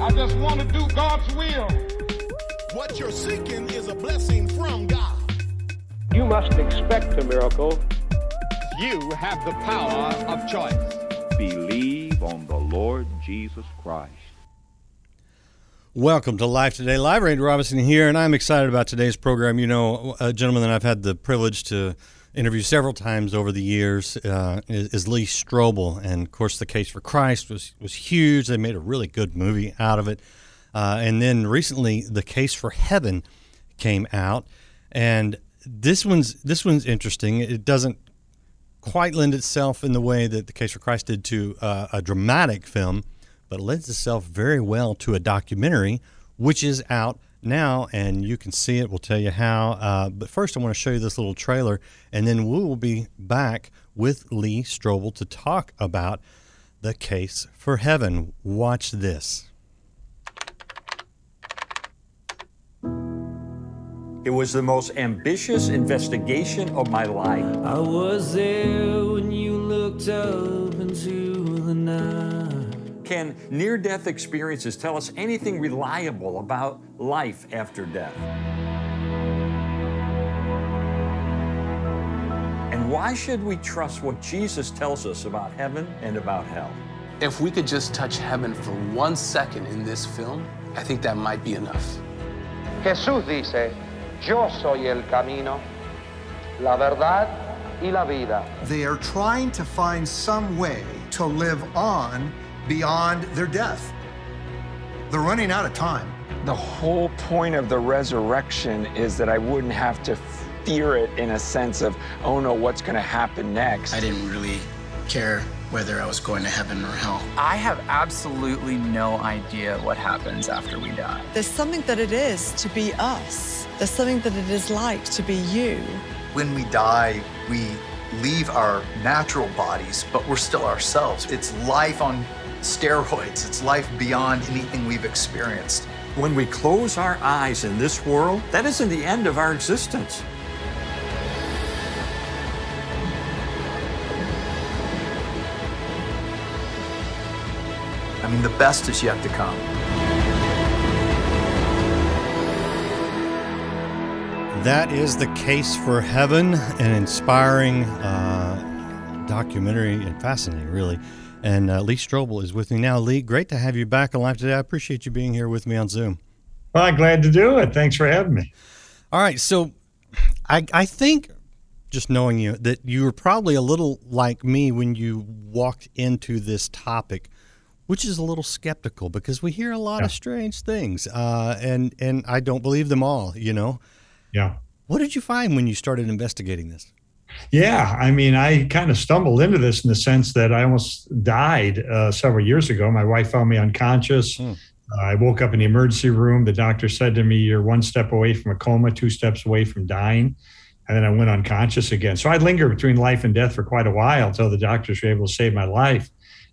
I just want to do God's will. What you're seeking is a blessing from God. You must expect a miracle. You have the power of choice. Believe on the Lord Jesus Christ. Welcome to Life Today Live. Randy Robison here, and I'm excited about today's program. You know, a gentleman that I've had the privilege to interview several times over the years uh, is, is, Lee Strobel, and of course, the Case for Christ was was huge. They made a really good movie out of it, uh, and then recently, the Case for Heaven came out, and this one's this one's interesting. It doesn't quite lend itself in the way that the Case for Christ did to uh, a dramatic film but it lends itself very well to a documentary, which is out now, and you can see it. We'll tell you how. Uh, but first, I want to show you this little trailer, and then we will be back with Lee Strobel to talk about the case for heaven. Watch this. It was the most ambitious investigation of my life. I was there when you looked up into the night. Can near death experiences tell us anything reliable about life after death? And why should we trust what Jesus tells us about heaven and about hell? If we could just touch heaven for one second in this film, I think that might be enough. Jesús dice, Yo soy el camino, la verdad y la vida. They are trying to find some way to live on beyond their death. They're running out of time. The whole point of the resurrection is that I wouldn't have to fear it in a sense of, oh no, what's going to happen next? I didn't really care whether I was going to heaven or hell. I have absolutely no idea what happens after we die. There's something that it is to be us, there's something that it is like to be you. When we die, we leave our natural bodies, but we're still ourselves. It's life on steroids. It's life beyond anything we've experienced. When we close our eyes in this world, that isn't the end of our existence. I mean, the best is yet to come. That is The Case for Heaven, an inspiring uh, documentary and fascinating, really. And uh, Lee Strobel is with me now. Lee, great to have you back alive today. I appreciate you being here with me on Zoom. Well, I'm glad to do it. Thanks for having me. All right. So I, I think just knowing you that you were probably a little like me when you walked into this topic, which is a little skeptical because we hear a lot yeah. of strange things, uh, and and I don't believe them all. You know. Yeah. What did you find when you started investigating this? Yeah, I mean, I kind of stumbled into this in the sense that I almost died uh, several years ago. My wife found me unconscious. Hmm. Uh, I woke up in the emergency room. The doctor said to me, You're one step away from a coma, two steps away from dying. And then I went unconscious again. So I lingered between life and death for quite a while until the doctors were able to save my life.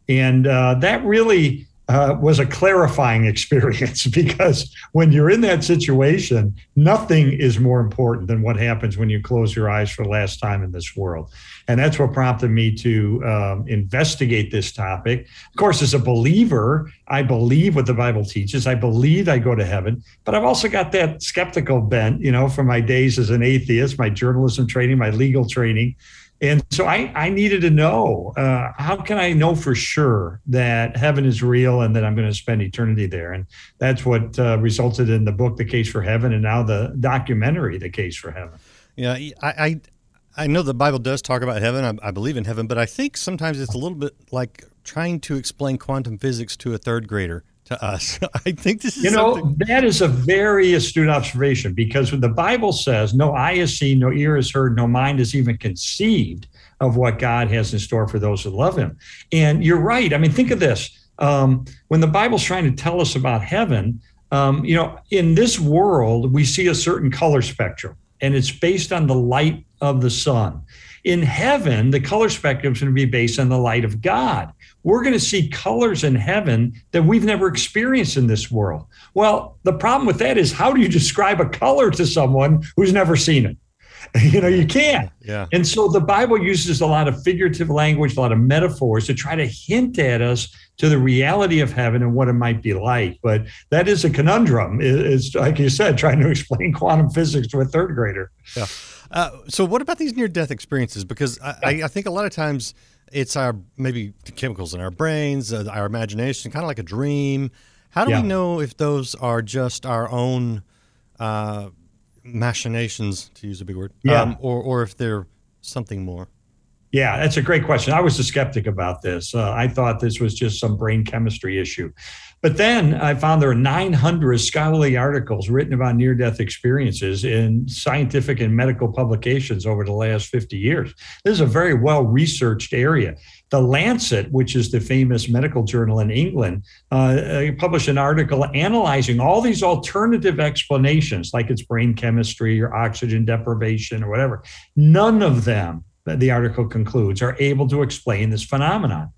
And uh, that really uh, was a clarifying experience because when you're in that situation, nothing is more important than what happens when you close your eyes for the last time in this world. And that's what prompted me to um, investigate this topic. Of course, as a believer, I believe what the Bible teaches. I believe I go to heaven, but I've also got that skeptical bent, you know, from my days as an atheist, my journalism training, my legal training. And so I, I needed to know uh, how can I know for sure that heaven is real and that I'm going to spend eternity there? And that's what uh, resulted in the book, The Case for Heaven, and now the documentary, The Case for Heaven. Yeah, I, I, I know the Bible does talk about heaven. I, I believe in heaven, but I think sometimes it's a little bit like trying to explain quantum physics to a third grader to us. I think this is you know something- that is a very astute observation because when the Bible says, "No eye has seen, no ear has heard, no mind has even conceived of what God has in store for those who love Him," and you're right. I mean, think of this: um, when the Bible's trying to tell us about heaven, um, you know, in this world we see a certain color spectrum, and it's based on the light of the sun. In heaven, the color spectrum is going to be based on the light of God we're going to see colors in heaven that we've never experienced in this world. Well, the problem with that is how do you describe a color to someone who's never seen it? you know, you can't. Yeah. And so the Bible uses a lot of figurative language, a lot of metaphors to try to hint at us to the reality of heaven and what it might be like. But that is a conundrum. It's like you said, trying to explain quantum physics to a third grader. Yeah. Uh, so what about these near death experiences? Because I, I, think a lot of times it's our maybe chemicals in our brains, uh, our imagination, kind of like a dream. How do yeah. we know if those are just our own uh, machinations, to use a big word, yeah. um, or or if they're something more? Yeah, that's a great question. I was a skeptic about this. Uh, I thought this was just some brain chemistry issue. But then I found there are 900 scholarly articles written about near death experiences in scientific and medical publications over the last 50 years. This is a very well researched area. The Lancet, which is the famous medical journal in England, uh, uh, published an article analyzing all these alternative explanations, like it's brain chemistry or oxygen deprivation or whatever. None of them the article concludes, are able to explain this phenomenon.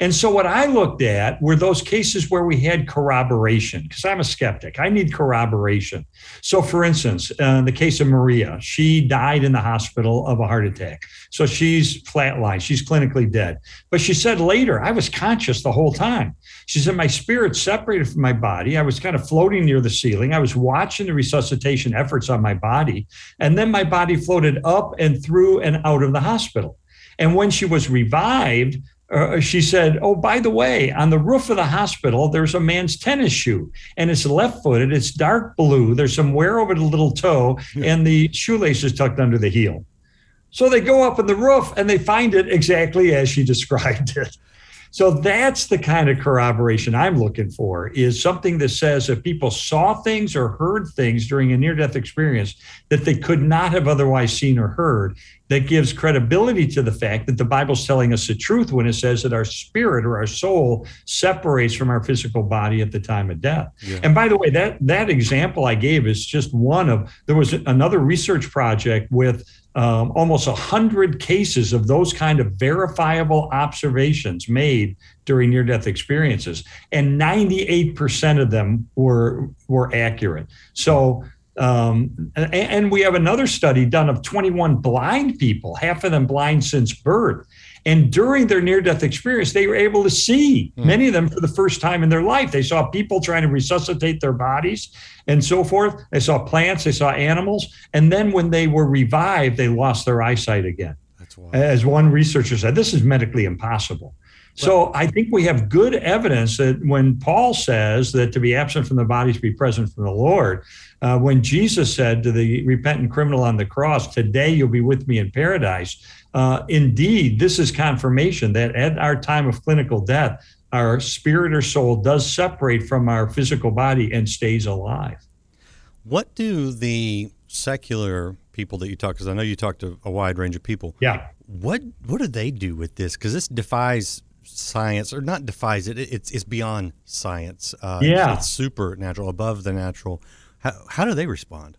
And so, what I looked at were those cases where we had corroboration, because I'm a skeptic. I need corroboration. So, for instance, uh, the case of Maria, she died in the hospital of a heart attack. So, she's flatlined, she's clinically dead. But she said later, I was conscious the whole time. She said, My spirit separated from my body. I was kind of floating near the ceiling. I was watching the resuscitation efforts on my body. And then my body floated up and through and out of the hospital. And when she was revived, uh, she said, Oh, by the way, on the roof of the hospital, there's a man's tennis shoe and it's left footed. It's dark blue. There's some wear over the little toe and the shoelace is tucked under the heel. So they go up on the roof and they find it exactly as she described it. So that's the kind of corroboration I'm looking for is something that says if people saw things or heard things during a near death experience that they could not have otherwise seen or heard, that gives credibility to the fact that the Bible's telling us the truth when it says that our spirit or our soul separates from our physical body at the time of death. Yeah. And by the way, that that example I gave is just one of there was another research project with um, almost 100 cases of those kind of verifiable observations made during near death experiences. And 98% of them were were accurate. So um, and, and we have another study done of 21 blind people half of them blind since birth and during their near death experience, they were able to see mm. many of them for the first time in their life. They saw people trying to resuscitate their bodies and so forth. They saw plants, they saw animals. And then when they were revived, they lost their eyesight again. As one researcher said, this is medically impossible. So I think we have good evidence that when Paul says that to be absent from the body is to be present from the Lord, uh, when Jesus said to the repentant criminal on the cross, "Today you'll be with me in paradise," uh, indeed, this is confirmation that at our time of clinical death, our spirit or soul does separate from our physical body and stays alive. What do the secular people that you talk? Because I know you talk to a wide range of people. Yeah. What What do they do with this? Because this defies science, or not defies it. It's it's beyond science. Uh, yeah. It's, it's supernatural, above the natural. How how do they respond?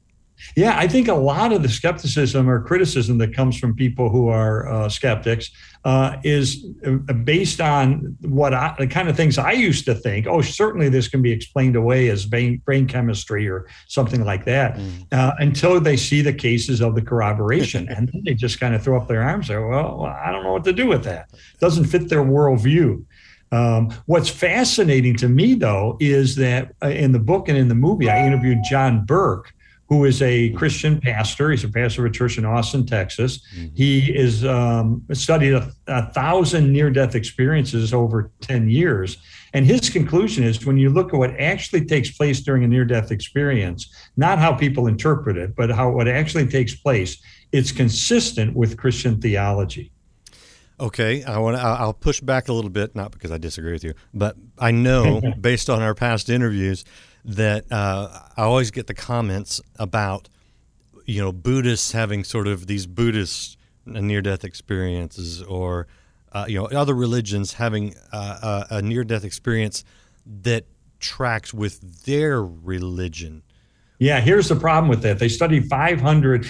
Yeah, I think a lot of the skepticism or criticism that comes from people who are uh, skeptics uh, is uh, based on what I, the kind of things I used to think. Oh, certainly this can be explained away as brain, brain chemistry or something like that, mm. uh, until they see the cases of the corroboration, and then they just kind of throw up their arms. and Say, well, I don't know what to do with that. Doesn't fit their worldview. Um, what's fascinating to me, though, is that uh, in the book and in the movie, I interviewed John Burke, who is a. Christian pastor. He's a pastor of a church in Austin, Texas. Mm-hmm. He is um, studied a, a thousand near-death experiences over ten years, and his conclusion is when you look at what actually takes place during a near-death experience, not how people interpret it, but how what actually takes place, it's consistent with Christian theology. Okay, I want to. I'll push back a little bit, not because I disagree with you, but I know based on our past interviews that uh, I always get the comments about, you know, Buddhists having sort of these Buddhist near death experiences or, uh, you know, other religions having uh, a near death experience that tracks with their religion. Yeah, here's the problem with that. They studied 500,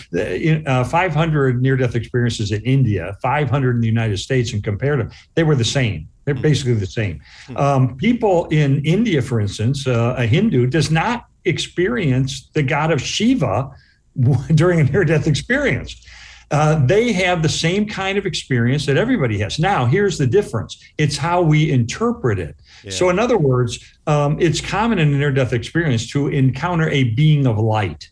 uh, 500 near death experiences in India, 500 in the United States, and compared them. They were the same. They're hmm. basically the same. Hmm. Um, people in India, for instance, uh, a Hindu does not experience the god of Shiva during a near death experience. Uh, they have the same kind of experience that everybody has. Now, here's the difference it's how we interpret it. Yeah. So, in other words, um, it's common in a near death experience to encounter a being of light.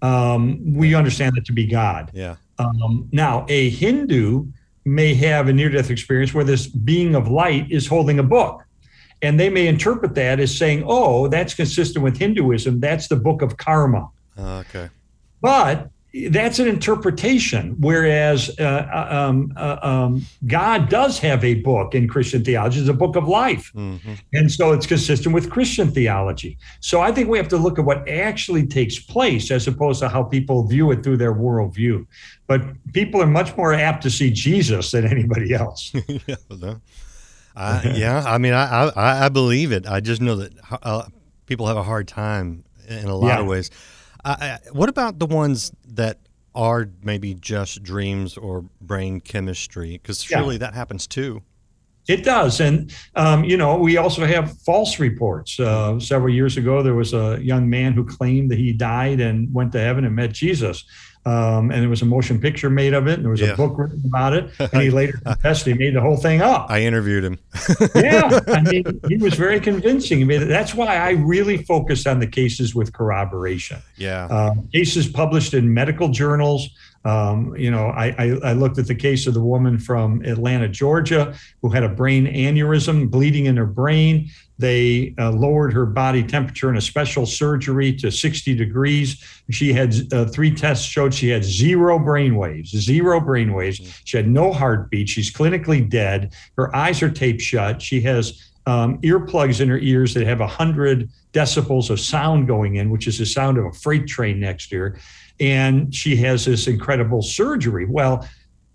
Um, we understand that to be God. Yeah. Um, now, a Hindu may have a near death experience where this being of light is holding a book. And they may interpret that as saying, oh, that's consistent with Hinduism. That's the book of karma. Uh, okay. But that's an interpretation. Whereas uh, uh, um, uh, um, God does have a book in Christian theology, it's a book of life. Mm-hmm. And so it's consistent with Christian theology. So I think we have to look at what actually takes place as opposed to how people view it through their worldview. But people are much more apt to see Jesus than anybody else. yeah, uh, yeah, I mean, I, I, I believe it. I just know that uh, people have a hard time in a lot yeah. of ways. Uh, what about the ones that are maybe just dreams or brain chemistry? Because surely yeah. that happens too. It does. And, um, you know, we also have false reports. Uh, several years ago, there was a young man who claimed that he died and went to heaven and met Jesus. Um, and there was a motion picture made of it, and there was yeah. a book written about it. And he later confessed he made the whole thing up. I interviewed him. yeah, I mean, he was very convincing. I mean, that's why I really focused on the cases with corroboration. Yeah, uh, cases published in medical journals. Um, you know, I, I, I, looked at the case of the woman from Atlanta, Georgia, who had a brain aneurysm, bleeding in her brain. They uh, lowered her body temperature in a special surgery to 60 degrees. She had uh, three tests showed she had zero brain waves, zero brain waves. She had no heartbeat. She's clinically dead. Her eyes are taped shut. She has um, earplugs in her ears that have 100 decibels of sound going in, which is the sound of a freight train next to her and she has this incredible surgery. Well,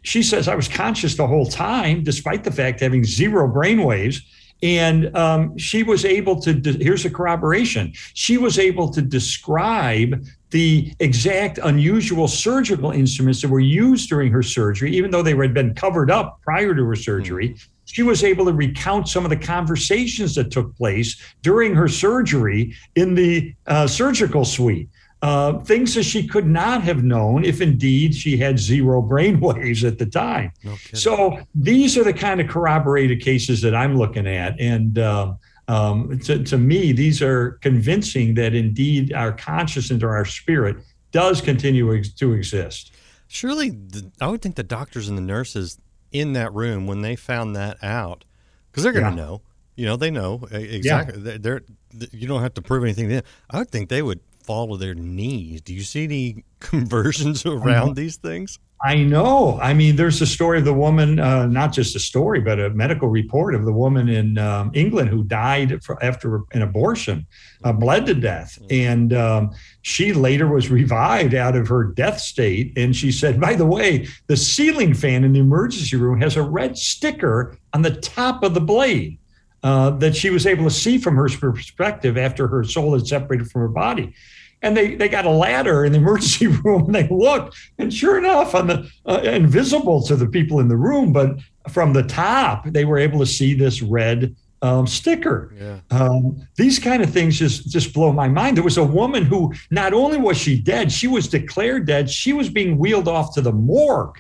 she says I was conscious the whole time, despite the fact having zero brain waves. And um, she was able to, de- here's a corroboration. She was able to describe the exact unusual surgical instruments that were used during her surgery, even though they had been covered up prior to her surgery. Mm. She was able to recount some of the conversations that took place during her surgery in the uh, surgical suite uh, things that she could not have known if indeed she had zero brain waves at the time. No so these are the kind of corroborated cases that I'm looking at. And um, um, to, to me, these are convincing that indeed our consciousness or our spirit does continue to exist. Surely, the, I would think the doctors and the nurses in that room, when they found that out, because they're going to yeah. know, you know, they know exactly. Yeah. They're, they're, you don't have to prove anything to them. I would think they would fall to their knees. Do you see any conversions around these things? I know. I mean, there's a story of the woman, uh, not just a story, but a medical report of the woman in um, England who died for, after an abortion, uh, bled to death. Mm. And um, she later was revived out of her death state. And she said, by the way, the ceiling fan in the emergency room has a red sticker on the top of the blade. Uh, that she was able to see from her perspective after her soul had separated from her body and they they got a ladder in the emergency room and they looked and sure enough on the uh, invisible to the people in the room but from the top they were able to see this red um, sticker. Yeah. um, these kind of things just just blow my mind. There was a woman who not only was she dead she was declared dead. She was being wheeled off to the morgue.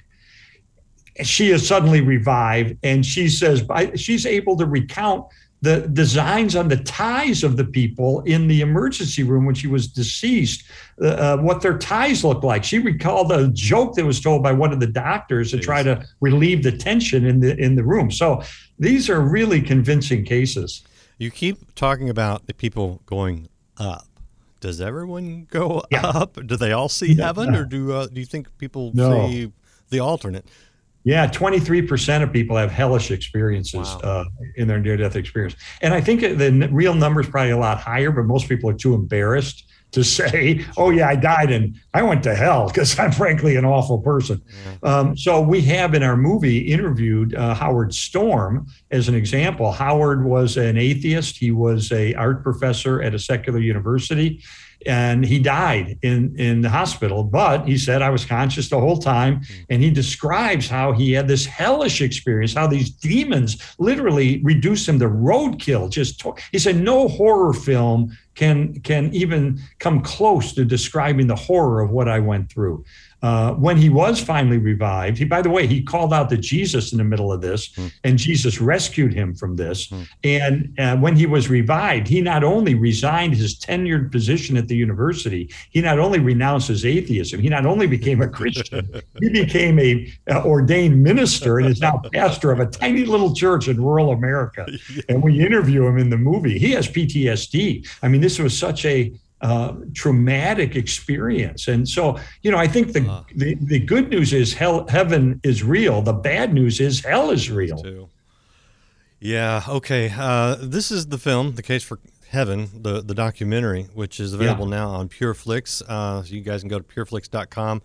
She is suddenly revived and she says she's able to recount the designs on the ties of the people in the emergency room when she was deceased, uh, uh, what their ties looked like. She recalled a joke that was told by one of the doctors to try to relieve the tension in the in the room. So these are really convincing cases. You keep talking about the people going up. Does everyone go yeah. up? Do they all see yeah. heaven, or do uh, do you think people no. see the alternate? Yeah, 23% of people have hellish experiences wow. uh, in their near death experience. And I think the real number is probably a lot higher, but most people are too embarrassed to say, oh, yeah, I died and I went to hell because I'm frankly an awful person. Um, so we have in our movie interviewed uh, Howard Storm as an example. Howard was an atheist, he was a art professor at a secular university. And he died in in the hospital. But he said I was conscious the whole time, mm. and he describes how he had this hellish experience, how these demons literally reduced him to roadkill. Just to- he said no horror film can can even come close to describing the horror of what I went through. Uh, when he was finally revived, he, by the way, he called out to Jesus in the middle of this, and Jesus rescued him from this. And uh, when he was revived, he not only resigned his tenured position at the university, he not only renounced his atheism, he not only became a Christian, he became a uh, ordained minister and is now pastor of a tiny little church in rural America. And we interview him in the movie. He has PTSD. I mean, this was such a uh, traumatic experience. And so, you know, I think the, the, the good news is hell, heaven is real. The bad news is hell is real. Too. Yeah. Okay. Uh, this is the film, The Case for Heaven, the the documentary, which is available Yeah. now on PureFlix. Uh, so you guys can go to pureflix.com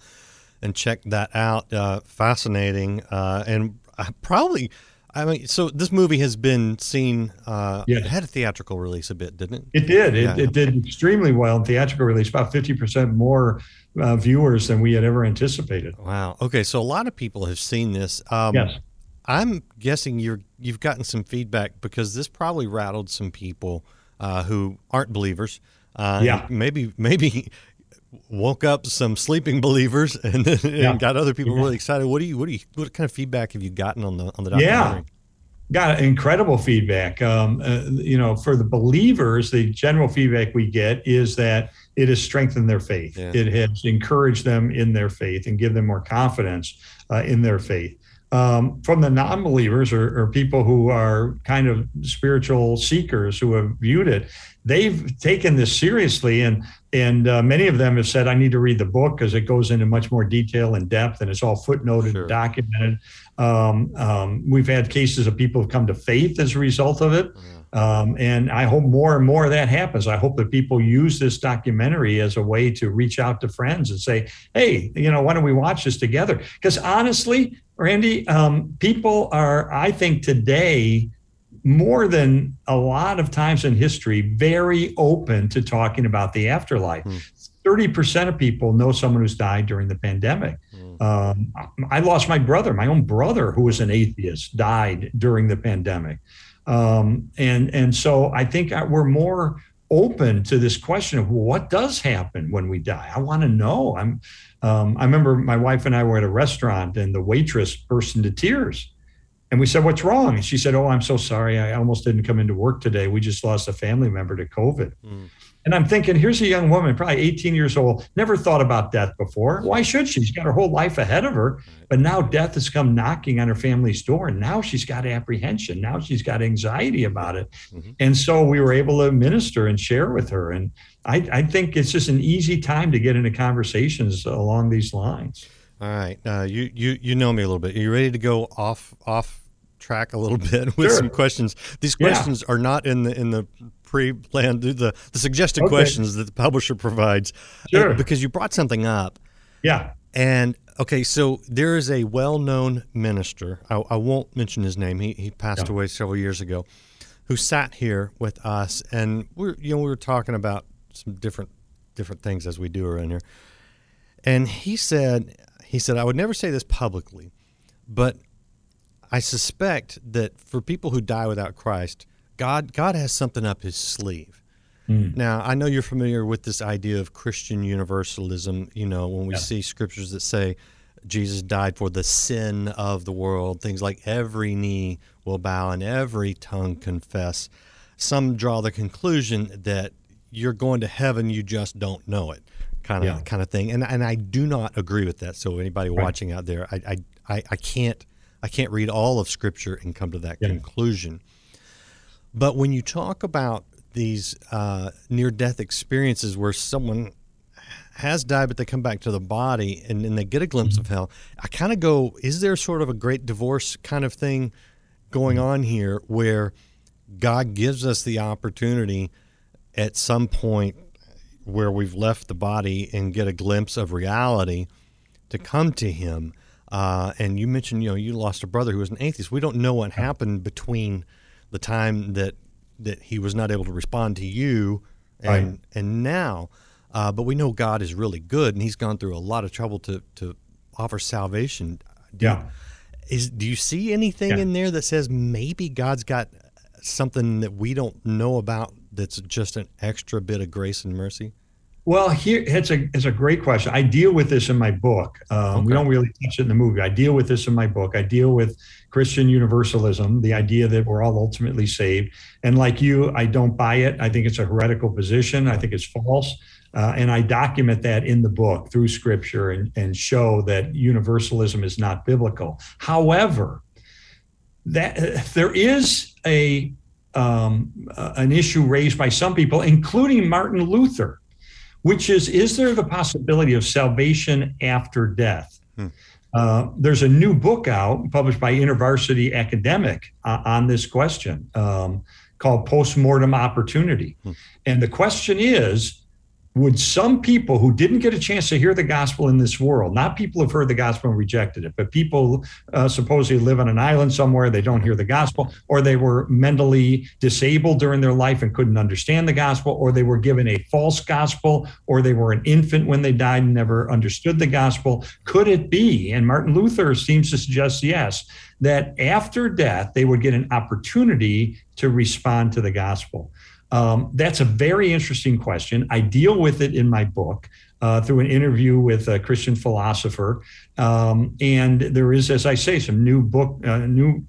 and check that out. Uh, fascinating. Uh, and I probably, I mean, so this movie has been seen. Uh, Yeah. It had a theatrical release a bit, didn't it? It did. It, Yeah. it did extremely well in theatrical release, about 50% more uh, viewers than we had ever anticipated. Wow. Okay, so a lot of people have seen this. Um, Yes. I'm guessing you're you've gotten some feedback because this probably rattled some people uh, who aren't believers. Uh, Yeah. Maybe maybe woke up some sleeping believers and, and Yeah. got other people Yeah. really excited. What do you what do you what kind of feedback have you gotten on the on the Yeah. got incredible feedback. Um, uh, you know, for the believers, the general feedback we get is that it has strengthened their faith. Yeah. It has encouraged them in their faith and give them more confidence uh, in their faith. Um, from the non-believers or, or people who are kind of spiritual seekers who have viewed it, they've taken this seriously, and and uh, many of them have said, "I need to read the book because it goes into much more detail and depth, and it's all footnoted and documented." Um, um, we've had cases of people who've come to faith as a result of it. Um, and I hope more and more of that happens. I hope that people use this documentary as a way to reach out to friends and say, hey, you know, why don't we watch this together? Because honestly, Randy, um, people are, I think today, more than a lot of times in history, very open to talking about the afterlife. 30% of people know someone who's died during the pandemic. Um, I lost my brother, my own brother, who was an atheist, died during the pandemic. Um, and, and so I think I- we're more open to this question of what does happen when we die. I want to know. I'm, um, I remember my wife and I were at a restaurant and the waitress burst into tears. And we said, What's wrong? And she said, Oh, I'm so sorry. I almost didn't come into work today. We just lost a family member to COVID. And I'm thinking, here's a young woman, probably 18 years old, never thought about death before. Why should she? She's got her whole life ahead of her. But now death has come knocking on her family's door. And now she's got apprehension. Now she's got anxiety about it. And so we were able to minister and share with her. And I, I think it's just an easy time to get into conversations along these lines. All right, uh, you you you know me a little bit. Are you ready to go off off track a little bit with Sure. some questions? These Yeah. questions are not in the in the pre-planned the the suggested Okay. questions that the publisher provides. Sure. Because you brought something up. Yeah. And okay, so there is a well-known minister. I, I won't mention his name. He he passed Yeah. away several years ago. Who sat here with us, and we're you know we were talking about some different different things as we do around here. And he said he said I would never say this publicly, but I suspect that for people who die without Christ, God God has something up his sleeve. Mm. Now, I know you're familiar with this idea of Christian universalism, you know, when we Yeah. see scriptures that say Jesus died for the sin of the world, things like every knee will bow and every tongue confess. Some draw the conclusion that you're going to heaven, you just don't know it, kind of Yeah. kind of thing. And and I do not agree with that. So anybody Right. watching out there, I, I I I can't I can't read all of Scripture and come to that Yeah. conclusion. But when you talk about these uh, near death experiences where someone has died, but they come back to the body and, and they get a glimpse of hell, I kind of go, is there sort of a great divorce kind of thing going on here where God gives us the opportunity at some point where we've left the body and get a glimpse of reality to come to Him? Uh, and you mentioned, you know, you lost a brother who was an atheist. We don't know what happened between the time that that he was not able to respond to you and Right. and now. uh, but we know God is really good, and He's gone through a lot of trouble to to offer salvation. Do Yeah. You, is do you see anything Yeah. in there that says maybe God's got something that we don't know about that's just an extra bit of grace and mercy? Well, here it's a it's a great question. I deal with this in my book. Um, We don't really touch it in the movie. I deal with this in my book. I deal with Christian universalism, the idea that we're all ultimately saved. And like you, I don't buy it. I think it's a heretical position. I think it's false. Uh, and I document that in the book through scripture and, and show that universalism is not biblical. However, that uh, there is a um, uh, an issue raised by some people, including Martin Luther, which is is there the possibility of salvation after death? Uh, there's a new book out published by InterVarsity Academic uh, on this question um, called Postmortem Opportunity. And the question is would some people who didn't get a chance to hear the gospel in this world, not people who've heard the gospel and rejected it, but people uh, supposedly live on an island somewhere, they don't hear the gospel, or they were mentally disabled during their life and couldn't understand the gospel, or they were given a false gospel, or they were an infant when they died and never understood the gospel? Could it be, and Martin Luther seems to suggest yes, that after death they would get an opportunity to respond to the gospel? Um, that's a very interesting question. I deal with it in my book uh, through an interview with a Christian philosopher, um, and there is, as I say, some new book, uh, new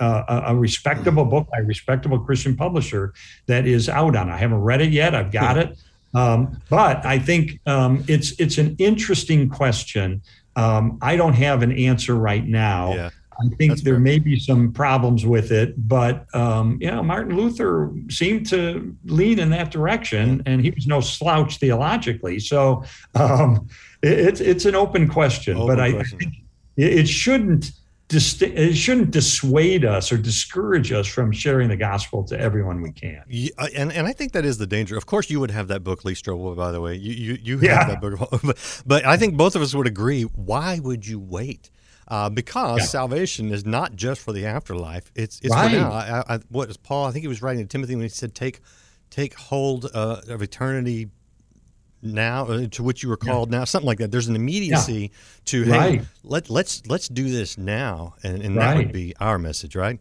uh, a respectable book by a respectable Christian publisher that is out on. I haven't read it yet. I've got it, um, but I think um, it's it's an interesting question. Um, I don't have an answer right now. I think there may be some problems with it, but um, you know, Martin Luther seemed to lean in that direction, and he was no slouch theologically. So um, it, it's it's an open question, but I, I think it, it shouldn't it shouldn't dissuade us or discourage us from sharing the gospel to everyone we can. Yeah, and and I think that is the danger. Of course, you would have that book, Lee Strobel. By the way, you you, you have Yeah. that book, but, but I think both of us would agree. Why would you wait? Uh, because Yeah. salvation is not just for the afterlife. It's it's Right. for now. I, I, what is Paul? I think he was writing to Timothy when he said, "Take take hold uh, of eternity." Now, uh, to which you were called now, something like that. There's an immediacy to hey, Right. let let's let's do this now, and, and that would be our message, right?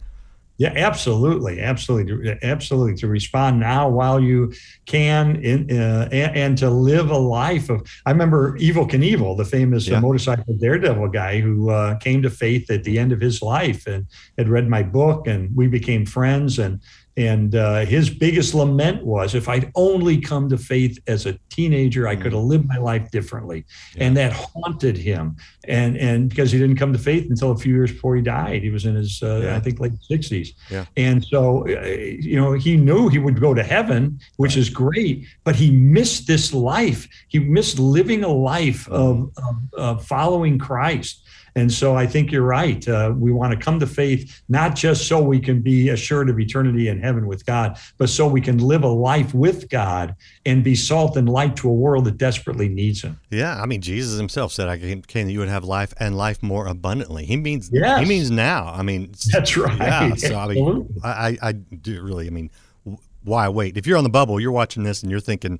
Yeah, absolutely, absolutely, absolutely. To respond now while you can, in, uh, and, and to live a life of. I remember Evel Knievel, the famous uh, Yeah. motorcycle daredevil guy, who uh, came to faith at the end of his life and had read my book, and we became friends. And and uh, his biggest lament was, if I'd only come to faith as a teenager, I could have lived my life differently. And that haunted him. And and because he didn't come to faith until a few years before he died, he was in his uh, Yeah. I think late sixties. Yeah. And so, uh, you know, he knew he would go to heaven, which is great, but he missed this life. He missed living a life of, of, of following Christ. And so I think you're right. Uh, we want to come to faith, not just so we can be assured of eternity in heaven with God, but so we can live a life with God and be salt and light to a world that desperately needs Him. Yeah, I mean, Jesus himself said, "I came, came that you would have life and life more abundantly." He means, Yes. he means now. I mean, That's right. Yeah, so I mean, I, I do really. I mean, why wait? If you're on the bubble, you're watching this, and you're thinking,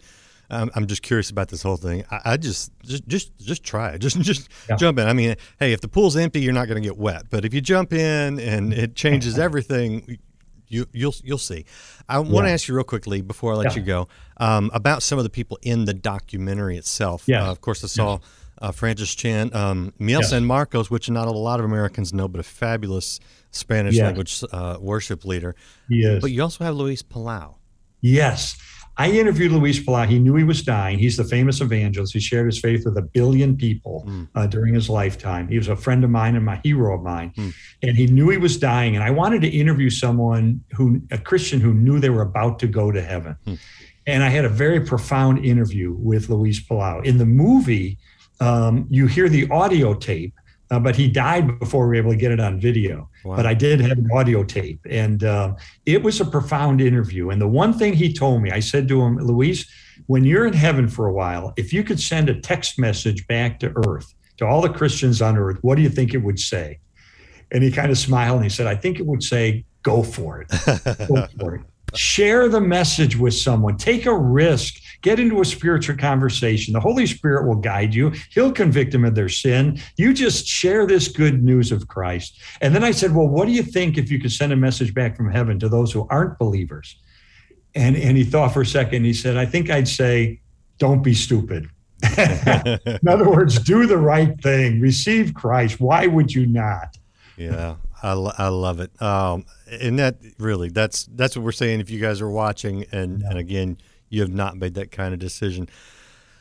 "I'm, I'm just curious about this whole thing." I, I just, just, just, just try it. Just, just Yeah. jump in. I mean, hey, if the pool's empty, you're not going to get wet. But if you jump in and it changes everything, you, you'll, you'll see. I want to Yeah. ask you real quickly before I let Yeah. you go um, about some of the people in the documentary itself. Yeah. Uh, of course, I saw uh, Francis Chan, um, Miel Yes. San Marcos, which not a lot of Americans know, but a fabulous Spanish language uh, worship leader. He is. But you also have Luis Palau. Yes. I interviewed Luis Palau. He knew he was dying. He's the famous evangelist. He shared his faith with a billion people uh, during his lifetime. He was a friend of mine and my hero of mine. And he knew he was dying. And I wanted to interview someone who, a Christian who knew they were about to go to heaven. And I had a very profound interview with Luis Palau. In the movie, um, you hear the audio tape, uh, but he died before we were able to get it on video. Wow. But I did have an audio tape, and um, it was a profound interview. And the one thing he told me, I said to him, Luis, when you're in heaven for a while, if you could send a text message back to Earth, to all the Christians on Earth, what do you think it would say? And he kind of smiled and he said, I think it would say, go for it. Go for it. Share the message with someone. Take a risk. Get into a spiritual conversation. The Holy Spirit will guide you. He'll convict them of their sin. You just share this good news of Christ. And then I said, Well, what do you think if you could send a message back from heaven to those who aren't believers? And, and he thought for a second. He said, I think I'd say, Don't be stupid. In other words, do the right thing, receive Christ. Why would you not? Yeah, I, I love it. Um, and that really, that's that's what we're saying. If you guys are watching, and and again, you have not made that kind of decision.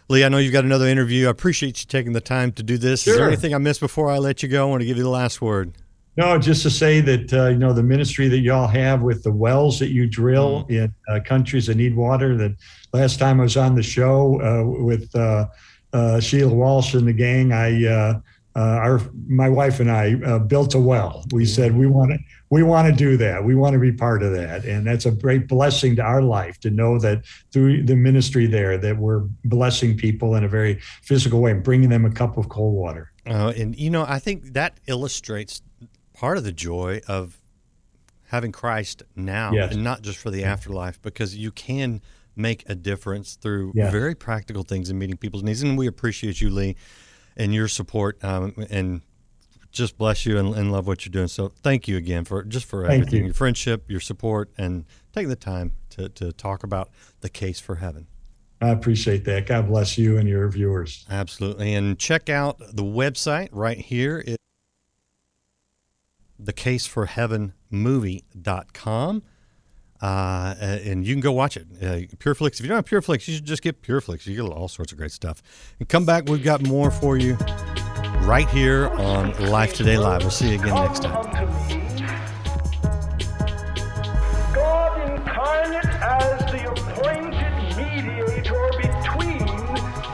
Lee, I know you've got another interview. I appreciate you taking the time to do this. Sure. Is there anything I missed before I let you go? I want to give you the last word. No, just to say that uh, you know the ministry that y'all have with the wells that you drill mm. in uh, countries that need water. That last time I was on the show uh, with uh, uh, Sheila Walsh and the gang, I uh, our my wife and I built a well. We mm. said we want to we want to do that. We want to be part of that, and that's a great blessing to our life to know that through the ministry there that we're blessing people in a very physical way, bringing them a cup of cold water. and you know, I think that illustrates part of the joy of having Christ now yes. and not just for the afterlife because you can make a difference through yeah. very practical things and meeting people's needs. And we appreciate you, Lee, and your support um, and just bless you and, and, love what you're doing. So thank you again for just for thank everything, you. your friendship, your support, and taking the time to, to talk about the case for heaven. I appreciate that. God bless you and your viewers. Absolutely. And check out the website right here. It, thecaseforheavenmovie.com. Uh, and you can go watch it. Uh, Pureflix. If you don't have Pureflix, you should just get Pureflix. You get all sorts of great stuff. And come back. We've got more for you right here on Life Today Live. We'll see you again next time. God incarnate as the appointed mediator between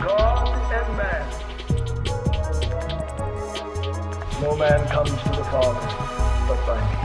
God and man. No man comes to the Father